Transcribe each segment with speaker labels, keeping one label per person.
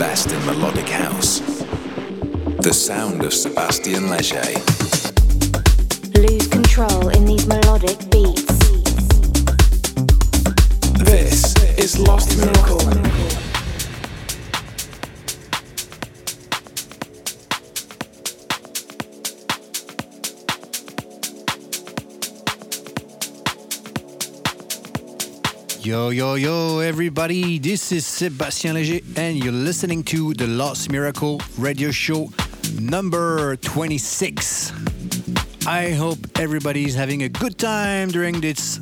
Speaker 1: best in melodic house. The sound of Sébastien Léger.
Speaker 2: Lose control in these melodic beats.
Speaker 1: This is Lost Miracle.
Speaker 3: Yo, yo, yo, everybody. This is Sébastien Léger, and you're listening to the Lost Miracle radio show number 26. I hope everybody's having a good time during this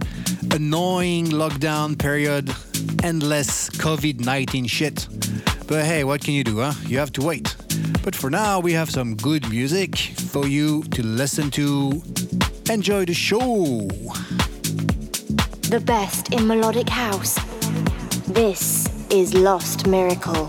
Speaker 3: annoying lockdown period, endless COVID 19 shit. But hey, what can you do, huh? You have to wait. But for now, we have some good music for you to listen to. Enjoy the show!
Speaker 2: The best in melodic house. This is Lost Miracle.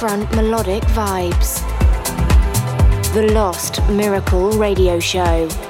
Speaker 2: Upfront melodic vibes. The Lost Miracle Radio Show.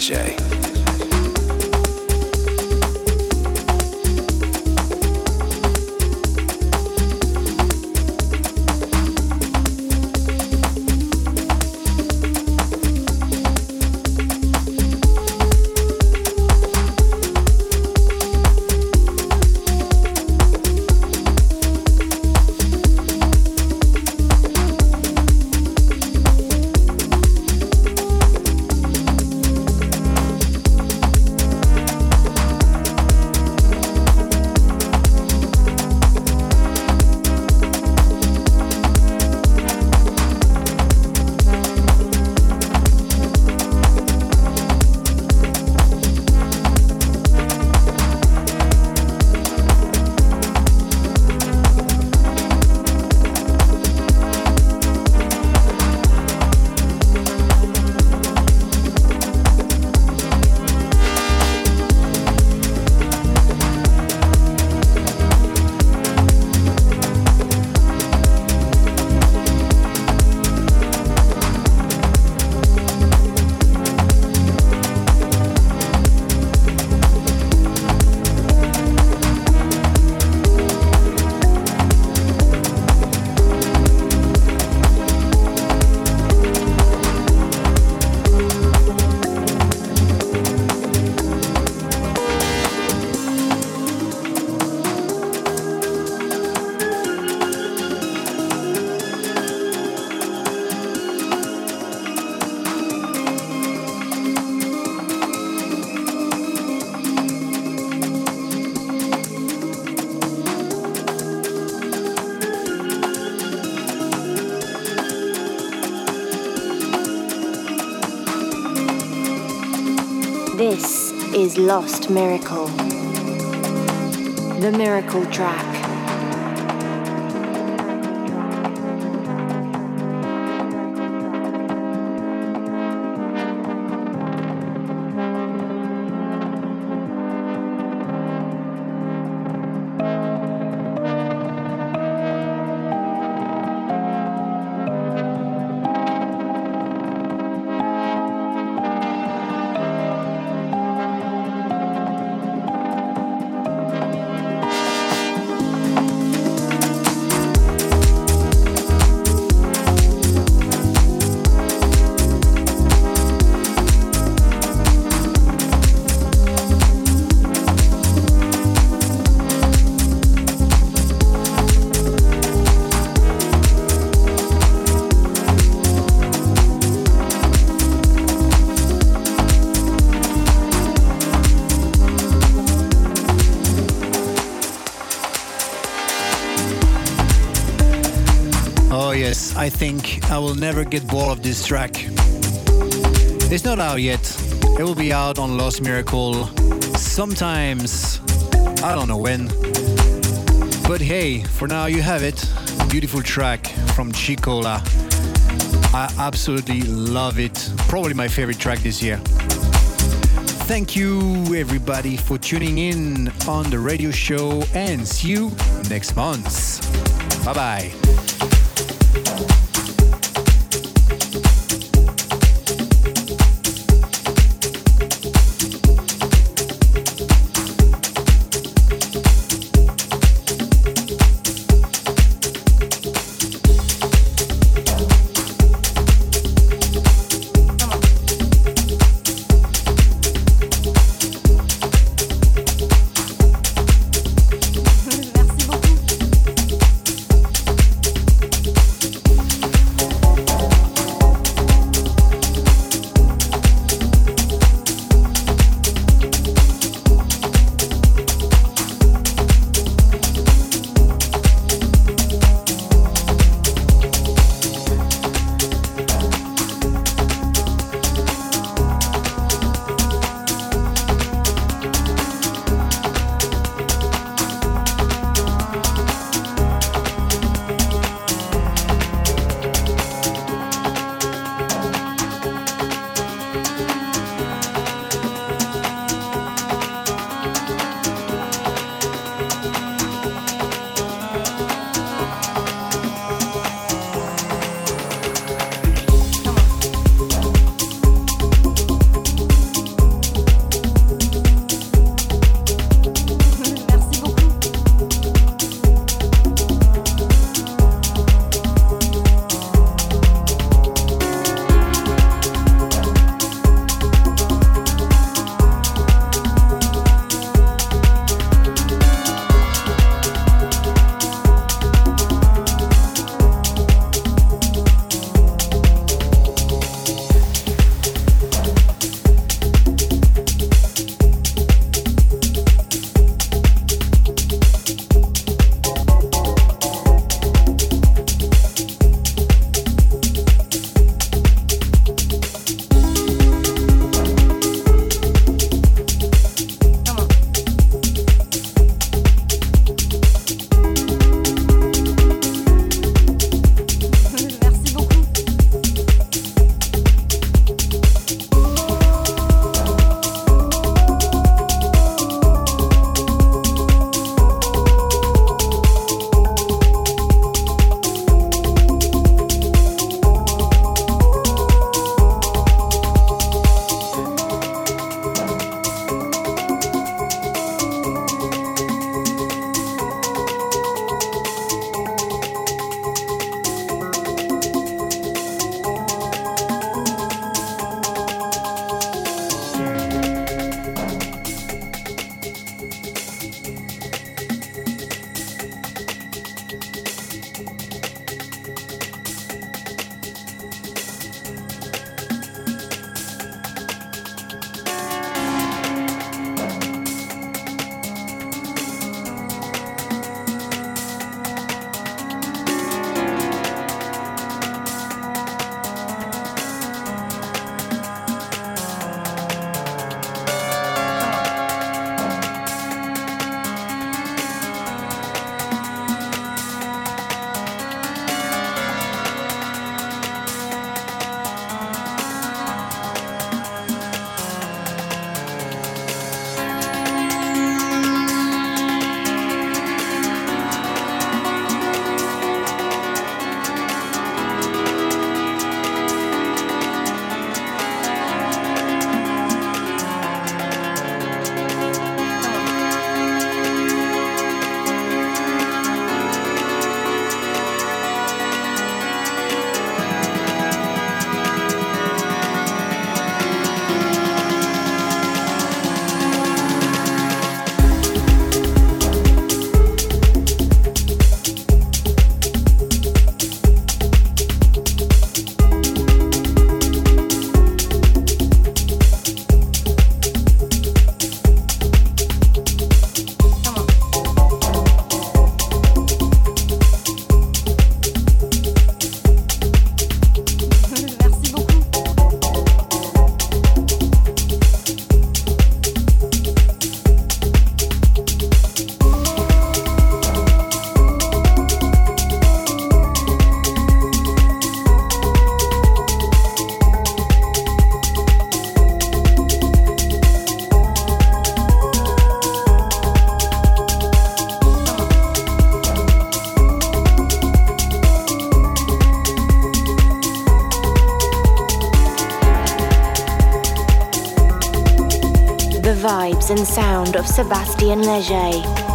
Speaker 1: Sébastien
Speaker 2: is Lost Miracle. The Miracle Track.
Speaker 3: I think I will never get bored of this track. It's not out yet. It will be out on Lost Miracle sometimes. I don't know when. But hey, for now you have it. Beautiful track from Chicola. I absolutely love it. Probably my favorite track this year. Thank you, everybody, for tuning in on the radio show and see you next month. Bye bye.
Speaker 2: And sound of Sébastien Léger.